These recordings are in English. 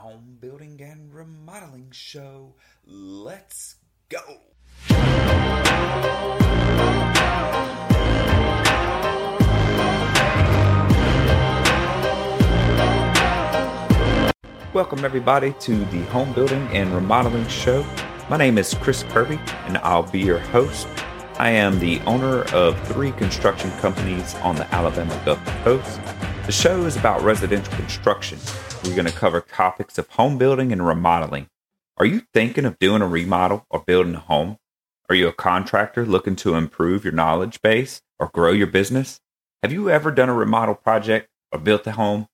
home building and remodeling show. Let's go. Welcome, everybody, to the home building and remodeling show. My name is Chris Kirby, and I'll be your host. I am the owner of three construction companies on the Alabama Gulf Coast. The show is about residential construction. We're going to cover topics of home building and remodeling. Are you thinking of doing a remodel or building a home? Are you a contractor looking to improve your knowledge base or grow your business? Have you ever done a remodel project or built a home?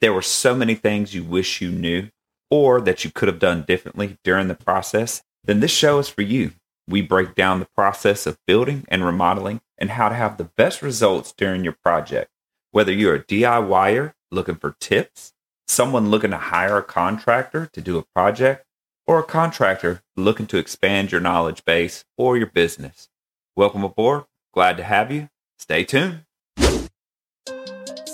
There were so many things you wish you knew or that you could have done differently during the process. Then this show is for you. We break down the process of building and remodeling and how to have the best results during your project. Whether you're a DIYer looking for tips, someone looking to hire a contractor to do a project, or a contractor looking to expand your knowledge base or your business. Welcome aboard. Glad to have you. Stay tuned.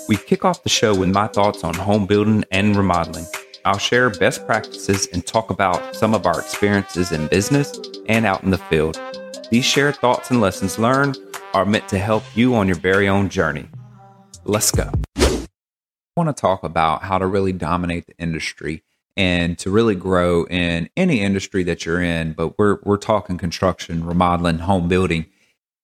We kick off the show with my thoughts on home building and remodeling. I'll share best practices and talk about some of our experiences in business and out in the field. These shared thoughts and lessons learned are meant to help you on your very own journey. Let's go. Want to talk about how to really dominate the industry and to really grow in any industry that you're in, but we're we're talking construction, remodeling, home building.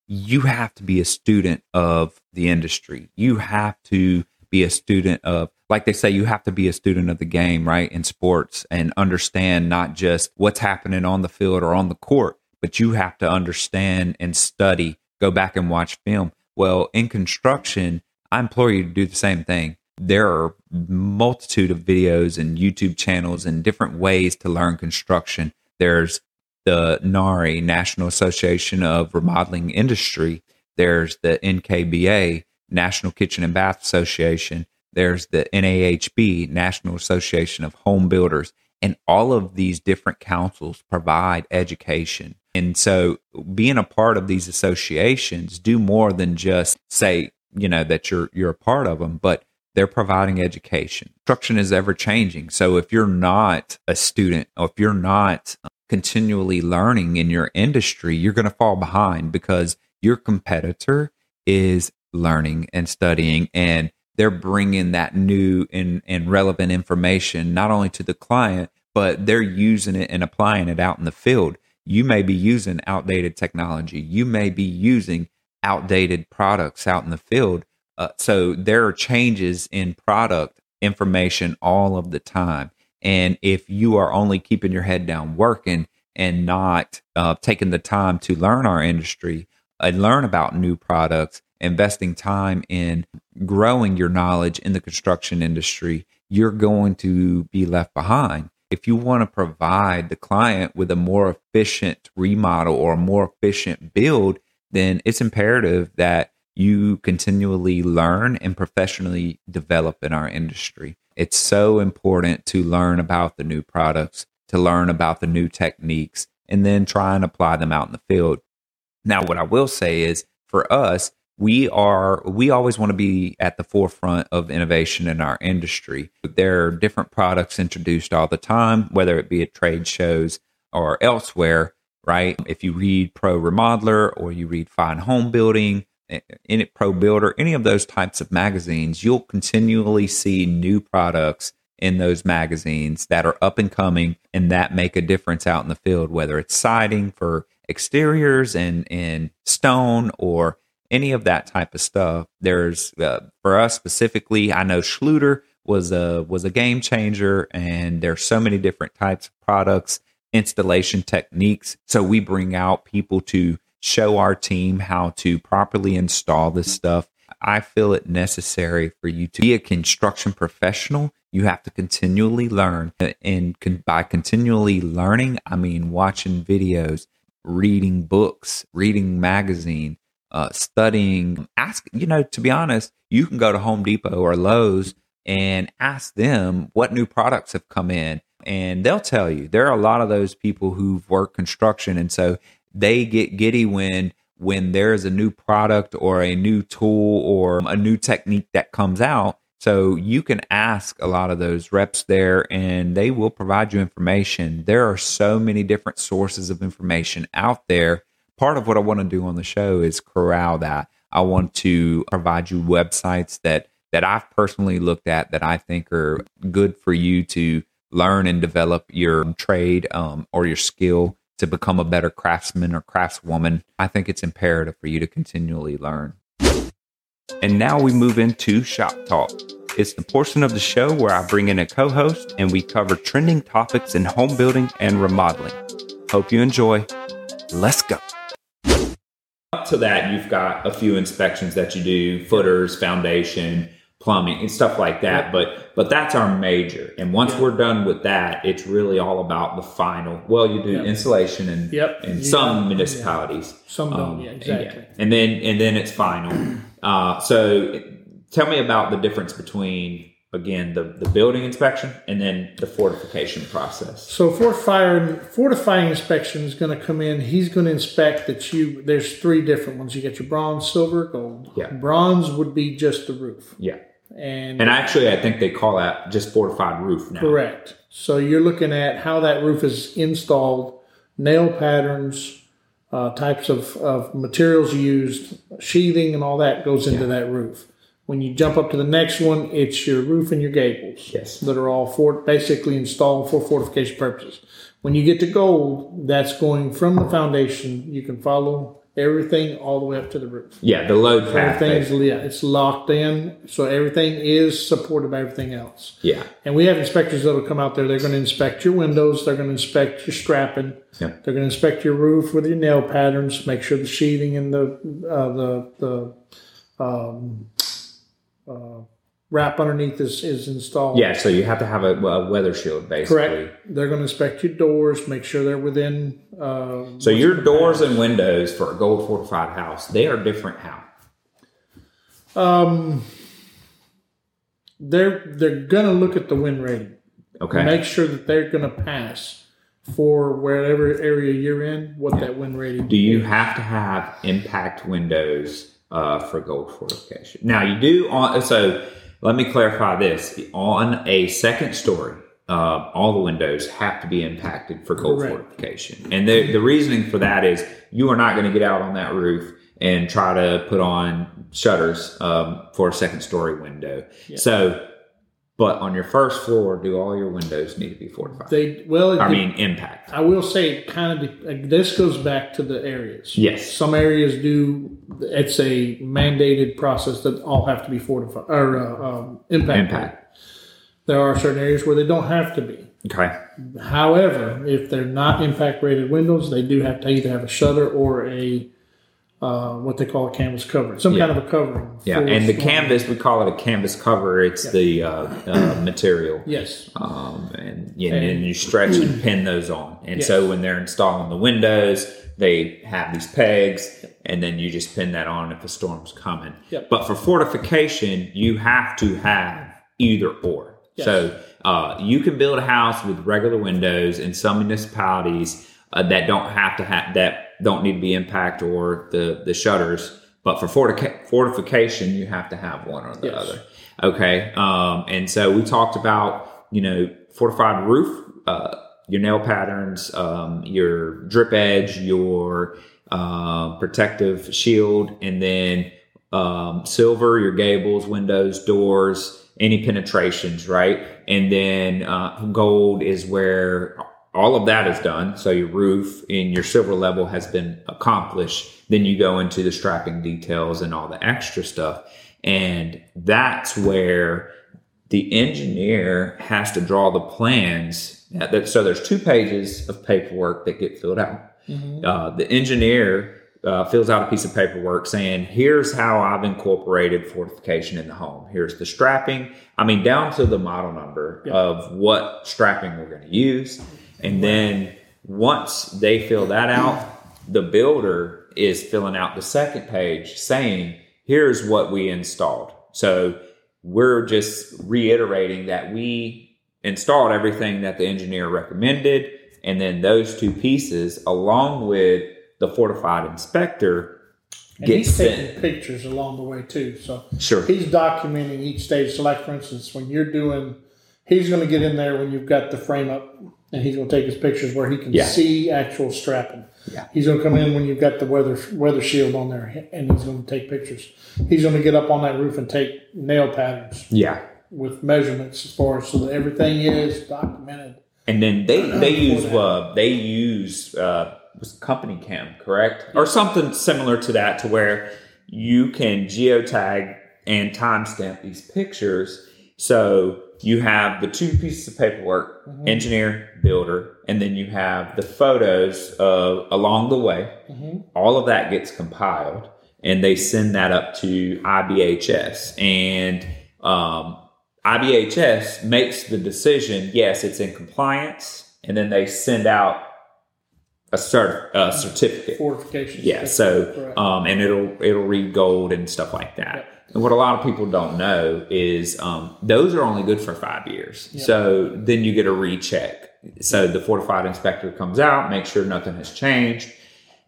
You have to be a student of the industry. You have to be a student of like they say you have to be a student of the game, right? In sports and understand not just what's happening on the field or on the court, but you have to understand and study, go back and watch film. Well, in construction, I implore you to do the same thing. There are multitude of videos and YouTube channels and different ways to learn construction. There's the NARI, National Association of Remodeling Industry. There's the NKBA, National Kitchen and Bath Association. There's the NAHB, National Association of Home Builders. And all of these different councils provide education. And so being a part of these associations do more than just say, you know that you're you're a part of them but they're providing education. Instruction is ever changing. So if you're not a student or if you're not um, continually learning in your industry you're going to fall behind because your competitor is learning and studying and they're bringing that new and, and relevant information not only to the client but they're using it and applying it out in the field. You may be using outdated technology. You may be using outdated products out in the field. Uh, so there are changes in product information all of the time. And if you are only keeping your head down working and not uh, taking the time to learn our industry and learn about new products, investing time in growing your knowledge in the construction industry, you're going to be left behind. If you want to provide the client with a more efficient remodel or a more efficient build, then it's imperative that you continually learn and professionally develop in our industry. It's so important to learn about the new products, to learn about the new techniques, and then try and apply them out in the field. Now, what I will say is for us, we are we always want to be at the forefront of innovation in our industry. There are different products introduced all the time, whether it be at trade shows or elsewhere right? If you read Pro Remodeler or you read Fine Home Building, in it Pro Builder, any of those types of magazines, you'll continually see new products in those magazines that are up and coming and that make a difference out in the field, whether it's siding for exteriors and, and stone or any of that type of stuff. There's uh, for us specifically, I know Schluter was a was a game changer, and there's so many different types of products installation techniques. So we bring out people to show our team how to properly install this stuff. I feel it necessary for you to be a construction professional. You have to continually learn. And con- by continually learning, I mean watching videos, reading books, reading magazine, uh, studying. Ask, you know, to be honest, you can go to Home Depot or Lowe's and ask them what new products have come in and they'll tell you there are a lot of those people who've worked construction and so they get giddy when when there is a new product or a new tool or a new technique that comes out So you can ask a lot of those reps there and they will provide you information. There are so many different sources of information out there. Part of what I want to do on the show is corral that. I want to provide you websites that that I've personally looked at that I think are good for you to learn and develop your trade um, or your skill to become a better craftsman or craftswoman. I think it's imperative for you to continually learn. And now we move into Shop Talk. It's the portion of the show where I bring in a co host and we cover trending topics in home building and remodeling. Hope you enjoy. Let's go. Up to that, you've got a few inspections that you do footers, foundation, plumbing, and stuff like that. But but that's our major. And once we're done with that, it's really all about the final. Well, you do insulation and yep. in some municipalities. Some don't, um, yeah, exactly. And, and, then and then it's final. Uh, so tell me about the difference between again the, the building inspection and then the fortification process so fortifying fortifying inspection is going to come in he's going to inspect that you there's three different ones you get your bronze silver gold yeah bronze would be just the roof yeah and and actually i think they call that just fortified roof now correct so you're looking at how that roof is installed nail patterns uh, types of, of materials used, sheathing, and all that goes into yeah. that roof. When you jump up to the next one, it's your roof and your gables yes. that are all for basically installed for fortification purposes. When you get to gold, that's going from the foundation. You can follow everything all the way up to the roof. Yeah, the load path. Everything's yeah, it's locked in, so everything is supported by everything else. Yeah, and we have inspectors that'll come out there. They're going to inspect your windows. They're going to inspect your strapping. Yep. They're going to inspect your roof with your nail patterns. Make sure the sheathing and the uh, the the um, uh, wrap underneath is, is installed. Yeah, so you have to have a, a weather shield, basically. Correct. They're going to inspect your doors, make sure they're within. Uh, so your doors and windows for a gold fortified house, they are different. How? Um, they're they're going to look at the wind rating. Okay. Make sure that they're going to pass for wherever area you're in, what yeah. that wind rating. Do you is. have to have impact windows uh, for gold fortification? Now you do on so let me clarify this. On a second story, uh, all the windows have to be impacted for gold Correct. fortification. And the, the reasoning for that is you are not going to get out on that roof and try to put on shutters um, for a second story window. Yeah. So but on your first floor, do all your windows need to be fortified? They well, I mean impact. I will say it kind of like, this goes back to the areas. Yes, some areas do. It's a mandated process that all have to be fortified or uh, um, impact. Impact. There are certain areas where they don't have to be. Okay. However, if they're not impact rated windows, they do have to either have a shutter or a uh, what they call a canvas cover, some yeah. kind of a covering. Yeah, and the canvas we call it a canvas cover. It's yeah. the uh, uh, material. Yes. Um, and, and, and, you stretch and pin those on, and yes. so when they're installing the windows, they have these pegs, and then you just pin that on if a storm's coming. Yep. But for fortification, you have to have either or. Yes. So uh, you can build a house with regular windows in some municipalities uh, that don't have to have that don't need to be impact or the the shutters. But for fortica- fortification, you have to have one or the yes. other. Okay, um, and so we talked about you know fortified roof, uh, your nail patterns, um, your drip edge, your uh, protective shield, and then um, silver, your gables, windows, doors, any penetrations, right? And then uh, gold is where all of that is done. So your roof and your silver level has been accomplished. Then you go into the strapping details and all the extra stuff. And that's where the engineer has to draw the plans. So there's two pages of paperwork that get filled out. Mm-hmm. Uh, the engineer uh, fills out a piece of paperwork saying, here's how I've incorporated fortification in the home. Here's the strapping. I mean, down to the model number yep. of what strapping we're going to use. And then once they fill that out, the builder is filling out the second page saying, here's what we installed. So we're just reiterating that we installed everything that the engineer recommended. And then those two pieces, along with the fortified inspector, And get he's sent. taking pictures along the way too. So Sure. he's documenting each stage. So, like for instance, when you're doing, he's going to get in there when you've got the frame up, and he's going to take his pictures where he can Yeah. see actual strapping. Yeah. He's going to come in when you've got the weather weather shield on there, and he's going to take pictures. He's going to get up on that roof and take nail patterns Yeah. with measurements as far as so that everything is documented. And then they they use uh, they use uh, was CompanyCam correct or something similar to that to where you can geotag and timestamp these pictures. So you have the two pieces of paperwork, engineer, builder, and then you have the photos of along the way. All of that gets compiled, and they send that up to IBHS, and um, IBHS makes the decision. Yes, it's in compliance, and then they send out a cert a certificate. Fortifications. Yeah, so um, and it'll it'll read gold and stuff like that. And what a lot of people don't know is um, those are only good for five years. So then you get a recheck. So the fortified inspector comes out, makes sure nothing has changed,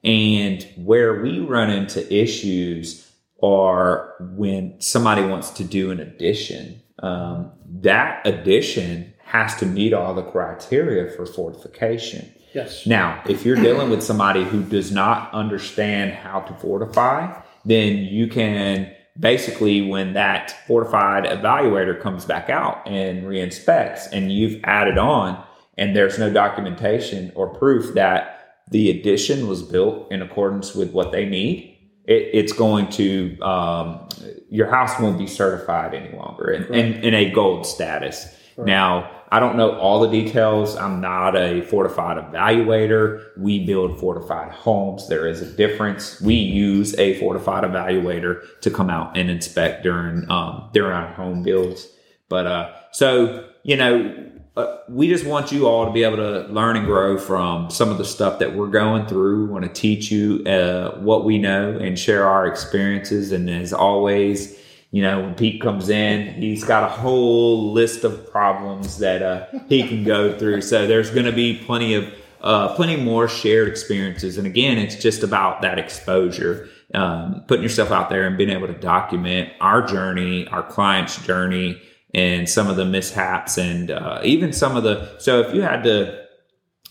and where we run into issues are when somebody wants to do an addition. Um, that addition has to meet all the criteria for fortification. yes. Now, if you're dealing with somebody who does not understand how to fortify, then you can basically, when that fortified evaluator comes back out and reinspects and you've added on and there's no documentation or proof that the addition was built in accordance with what they need, it, it's going to, um, your house won't be certified any longer in, in, in a gold status. Now, I don't know all the details. I'm not a fortified evaluator. We build fortified homes. There is a difference. We use a fortified evaluator to come out and inspect during um, during our home builds. But uh, so you know, uh, we just want you all to be able to learn and grow from some of the stuff that we're going through. We want to teach you uh, what we know and share our experiences. And as always, you know, when Pete comes in, he's got a whole list of problems that uh, he can go through. So there's going to be plenty of uh, plenty more shared experiences. And again, it's just about that exposure, um, putting yourself out there and being able to document our journey, our client's journey, and some of the mishaps, and uh, even some of the. So if you had to,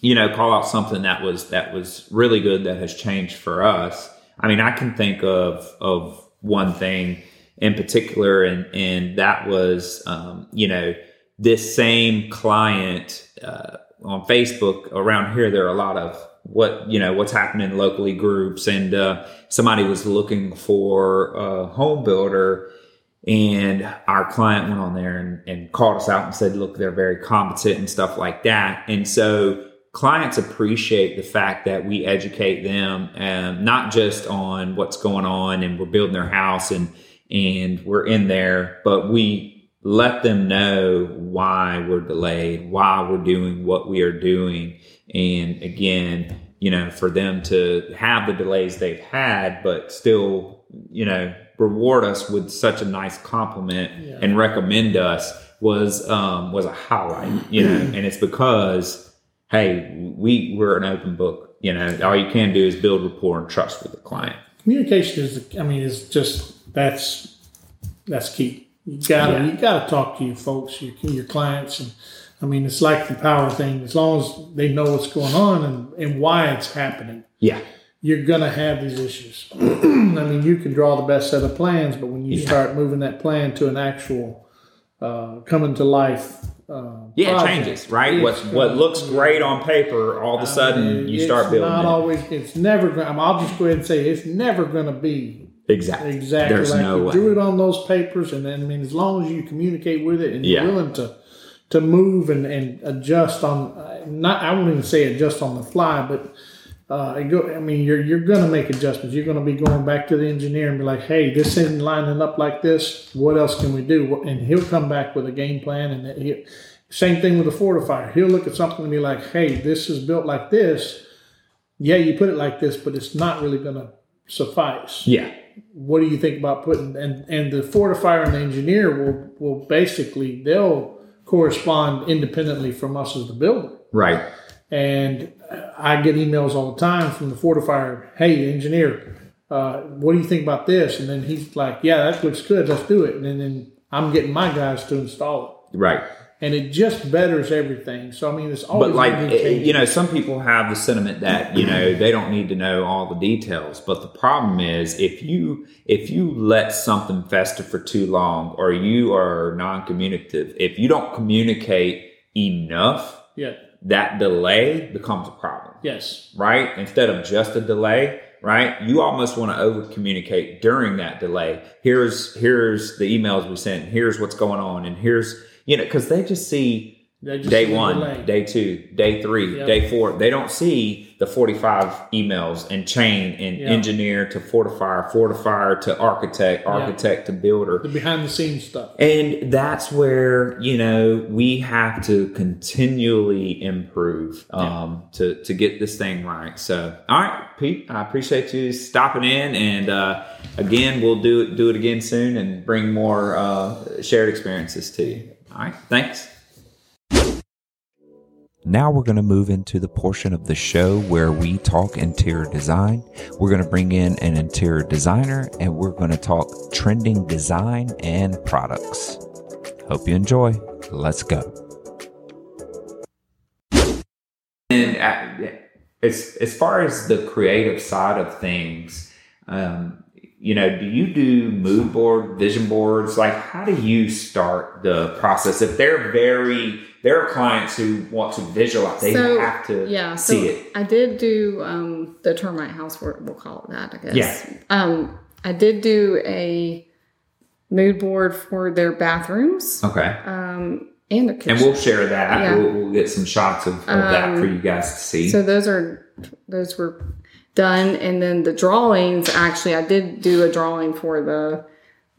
you know, call out something that was that was really good that has changed for us. I mean, I can think of of one thing in particular, and and that was, um, you know, this same client uh, on Facebook around here. There are a lot of what you know what's happening locally groups, and uh, somebody was looking for a home builder. And our client went on there and, and called us out and said, look, they're very competent and stuff like that. And so clients appreciate the fact that we educate them, um, not just on what's going on and we're building their house and, and we're in there, but we let them know why we're delayed, why we're doing what we are doing. And again, you know, for them to have the delays they've had, but still, you know, reward us with such a nice compliment Yeah. and recommend us was um, was a highlight, you know, and it's because hey, we we're an open book. You know, all you can do is build rapport and trust with the client. communication is i mean is just that's that's key you gotta Yeah. you gotta talk to your folks your, your clients and i mean it's like the power thing as long as they know what's going on and, and why it's happening Yeah, you're gonna have these issues i mean you can draw the best set of plans but when you Yeah. start moving that plan to an actual uh, coming to life uh, yeah, it changes, right? What what looks great on paper, all of a sudden you start it's building not it. always it's never gonna i'll just go ahead and say it's never gonna be exactly. Exactly. There's like no you way. drew it on those papers, and then I mean, as long as you communicate with it and Yeah. you're willing to to move and, and adjust on not I wouldn't even say adjust on the fly, but uh, go, I mean, you're you're gonna make adjustments. You're gonna be going back to the engineer and be like, "Hey, this isn't lining up like this. What else can we do?" And he'll come back with a game plan, and he, same thing with the fortifier. He'll look at something and be like, "Hey, this is built like this. Yeah, you put it like this, but it's not really gonna suffice." Yeah, what do you think about putting and and the fortifier and the engineer will will basically they'll correspond independently from us as the builder right. and i get emails all the time from the fortifier hey engineer uh, what do you think about this? And then he's like, yeah, that looks good. Let's do it. And then, then I'm getting my guys to install it. Right. And it just betters everything. So, I mean, it's always But like gonna be changing. you know, some people have the sentiment that you know they don't need to know all the details. But the problem is if you if you let something fester for too long, or you are non-communicative, if you don't communicate enough, yeah. that delay becomes a problem. Yes. right? Instead of just a delay, right? You almost want to over communicate during that delay. Here's here's the emails we sent. Here's what's going on, and here's you know because they just see They just day see one, day two, day three, Yep. day four. They don't see the forty five emails and chain and Yeah. engineer to fortifier, fortifier to architect, architect to builder. the behind the scenes stuff. And that's where, you know, we have to continually improve um, to, to get this thing right. So, all right, Pete, I appreciate you stopping in. And uh, again, we'll do it, do it again soon and bring more uh, shared experiences to you. All right, thanks. Now we're going to move into the portion of the show where we talk interior design. We're going to bring in an interior designer and we're going to talk trending design and products. Hope you enjoy. Let's go. And uh, as as far as the creative side of things, um, you know, do you do mood board, vision boards? Like, how do you start the process? If they're very, there are clients who want to visualize, they So, have to yeah, so see it. I did do um, the termite house. We'll call it that, I guess. Yeah. Um, I did do a mood board for their bathrooms Okay. um, and their kitchen. And we'll share that. Yeah. We'll, we'll get some shots of, of that Um, for you guys to see. So those are those were done, and then the drawings. Actually, I did do a drawing for the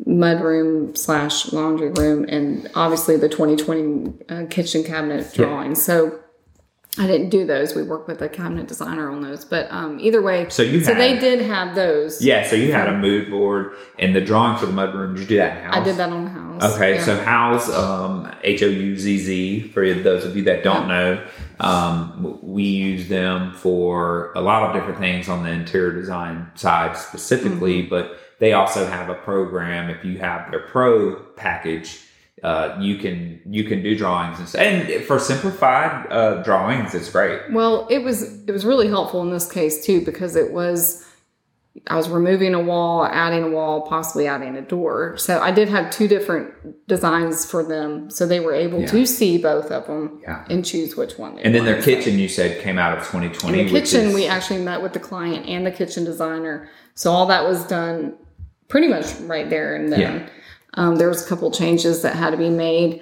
mudroom slash laundry room, and obviously the 2020 uh, kitchen cabinet Yeah. drawing. So I didn't do those. We worked with a cabinet designer on those, but um, either way, So you so they did have those. yeah, so you had a mood board and the drawing for the mudroom. Did you do that in house? I did that on the house. Okay, Yeah. so Houzz, um, H O U Z Z, for those of you that don't know, um, we use them for a lot of different things on the interior design side specifically, Mm-hmm. but they also have a program. If you have their pro package, uh, you can you can do drawings and, and for simplified uh, drawings, it's great. Well, it was it was really helpful in this case too because it was I was removing a wall, adding a wall, possibly adding a door. So I did have two different designs for them, so they were able Yeah. to see both of them Yeah. and choose which one. They And then their kitchen, you said, came out of 2020. In the kitchen, is- we actually met with the client and the kitchen designer, so all that was done pretty much right there and then. Yeah. Um, there was a couple changes that had to be made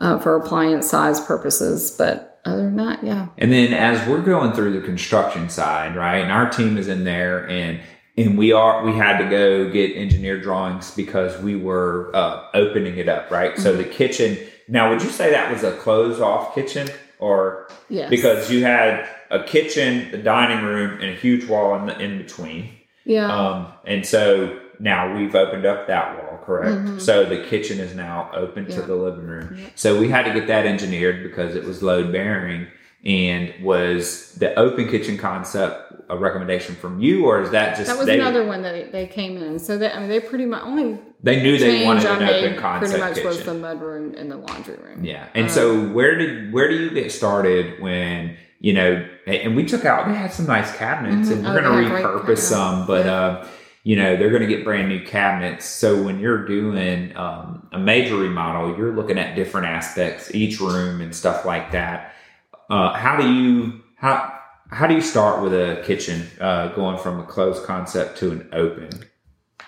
uh, for appliance size purposes, but other than that, yeah. And then as we're going through the construction side, right, and our team is in there, and and we are we had to go get engineer drawings because we were uh, opening it up, right? So Mm-hmm. the kitchen. Now, would you say that was a closed off kitchen, or Yes. because you had a kitchen, the dining room, and a huge wall in the in between? Yeah. Um, and so now we've opened up that wall, correct? So the kitchen is now open to Mm-hmm. The living room. So we had to get that engineered because it was load bearing. And was the open kitchen concept a recommendation from you, or is that just That was they, another one that they- came in. So they, I mean, they pretty much only they knew they wanted an open concept pretty much kitchen? was the mud room and the laundry room. Yeah. And so where did where do you get started when you know and we took out they had some nice cabinets and Mhm. we're Oh, had great repurpose some, but Yeah. uh you know, they're gonna get brand new cabinets. So when you're doing um, a major remodel, you're looking at different aspects, each room and stuff like that. Uh, how do you how how do you start with a kitchen uh, going from a closed concept to an open?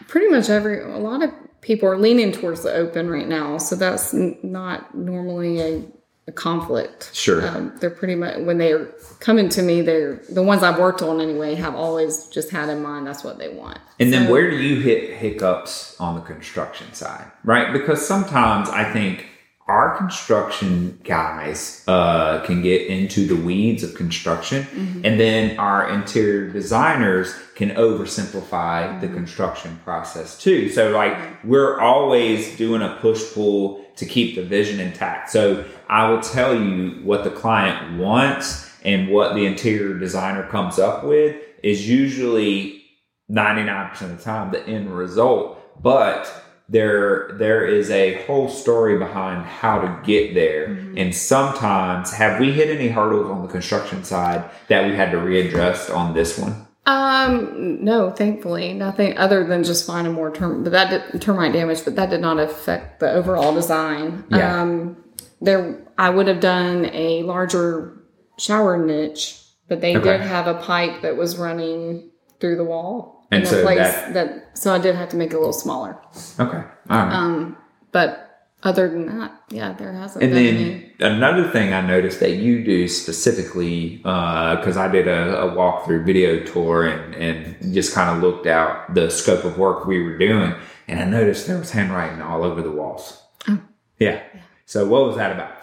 Pretty much every a lot of people are leaning towards the open right now, so that's n- not normally a, a conflict. Sure. Um, they're pretty much when they're coming to me, they're the ones I've worked on anyway. Have always just had in mind that's what they want. And then So- where do you hit hiccups on the construction side, right? Because sometimes I think our construction guys uh, can get into the weeds of construction, mm-hmm. and then our interior designers can oversimplify the mm-hmm. construction process too. So, like, mm-hmm. we're always doing a push pull to keep the vision intact. So, I will tell you what the client wants and what the interior designer comes up with is usually 99% of the time the end result, but there there is a whole story behind how to get there. And sometimes have we hit any hurdles on the construction side that we had to readdress on this one? Um, no, thankfully, nothing other than just finding more term, but that did, termite damage, but that did not affect the overall design. Yeah. Um, there, I would have done a larger shower niche, but they Okay. did have a pipe that was running through the wall And in so a place that- that, so I did have to make it a little smaller. Okay. All right. Um, but other than that, yeah, there hasn't And been then any. another thing I noticed that you do specifically, because I did a, a walkthrough video tour and, and just kind of looked out the scope of work we were doing, and I noticed there was handwriting all over the walls. Oh. Yeah. So what was that about?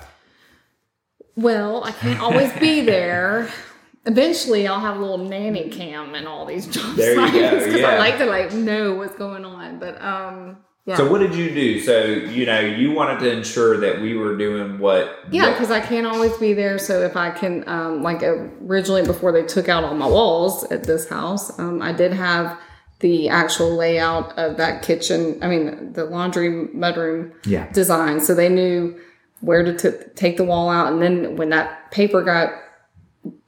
Well, I can't always be there. Eventually, I'll have a little nanny cam and all these job There you sites go, because yeah. I like to like know what's going on. But um, yeah, So what did you do? So you know you wanted to ensure that we were doing what? yeah, because I can't always be there. So if I can, um, like originally before they took out all my walls at this house, um, I did have the actual layout of that kitchen. I mean, the laundry mudroom Yeah. design, so they knew where to t- take the wall out. And then when that paper got,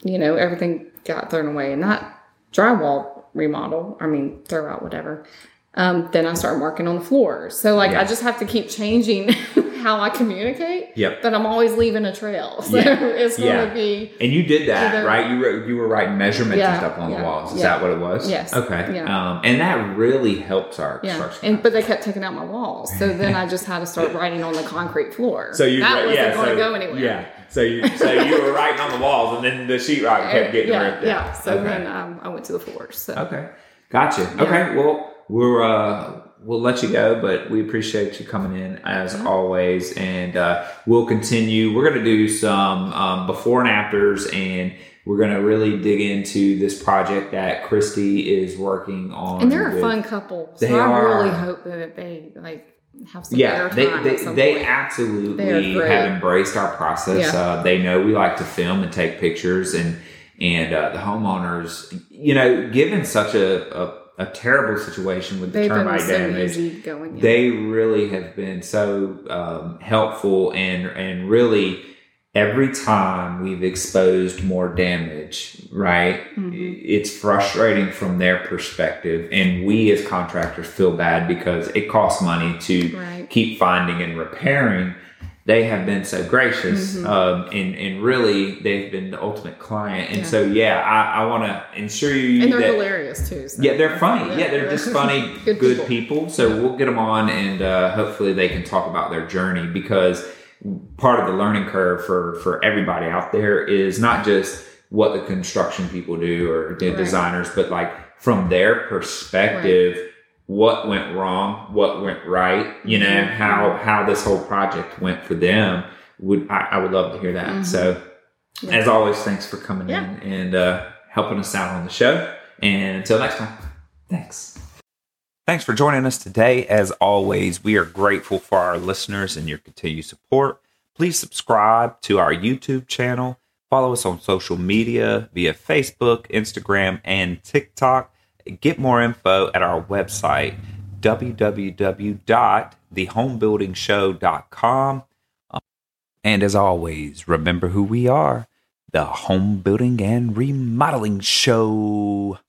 you know, everything got thrown away, and that drywall remodel, I mean, throw out whatever. Um, then I started marking on the floor. So like Yeah. I just have to keep changing how I communicate. Yep. But I'm always leaving a trail. So Yeah. it's going to Yeah. be And you did that, Either- right? You wrote, you were writing measurements Yeah, and stuff on the walls. Is that what it was? Yes, Okay. yeah. Um, and that really helps our yeah. construction. And but they kept taking out my walls. So then I just had to start writing on the concrete floor. So you that wasn't going so, to go anywhere. Yeah. So you so you were writing on the walls, and then the sheetrock kept getting yeah, ripped yeah. out. So okay. then um, I went to the floors. So okay, gotcha. Okay, well we're uh, we'll let you go, but we appreciate you coming in as Mm-hmm. always, and uh, we'll continue. We're gonna do some um, before and afters, and we're gonna really dig into this project that Christy is working on. and they're a fun couple. They so I really hope that they like have some yeah, they they, they point. absolutely They have embraced our process. Yeah. Uh, they know we like to film and take pictures, and and uh, the homeowners, you know, given such a, a, a terrible situation with the They've termite damage, going. Yeah. they really have been so um, helpful and and really every time we've exposed more damage right Mm-hmm. it's frustrating from their perspective and we as contractors feel bad because it costs money to Right. keep finding and repairing they have been so gracious Mm-hmm. um, and, and really they've been the ultimate client and Yeah. so yeah i, I want to ensure you and they're that hilarious too. So. yeah, they're funny. Yeah, they're just funny, good, Good people. people. So we'll get them on, and uh, hopefully they can talk about their journey because part of the learning curve for for everybody out there is not just what the construction people do or the Right. designers, but like from their perspective. What went wrong? What went right? You know Mhm. how how this whole project went for them. Would I, I would love to hear that. Mhm. So, Yeah. as always, thanks for coming Yeah. in and uh, helping us out on the show. And until next time, thanks. Thanks for joining us today. As always, we are grateful for our listeners and your continued support. Please subscribe to our YouTube channel. Follow us on social media via Facebook, Instagram, and TikTok. Get more info at our website, www.thehomebuildingshow.com. And as always, remember who we are the Home Building and Remodeling Show.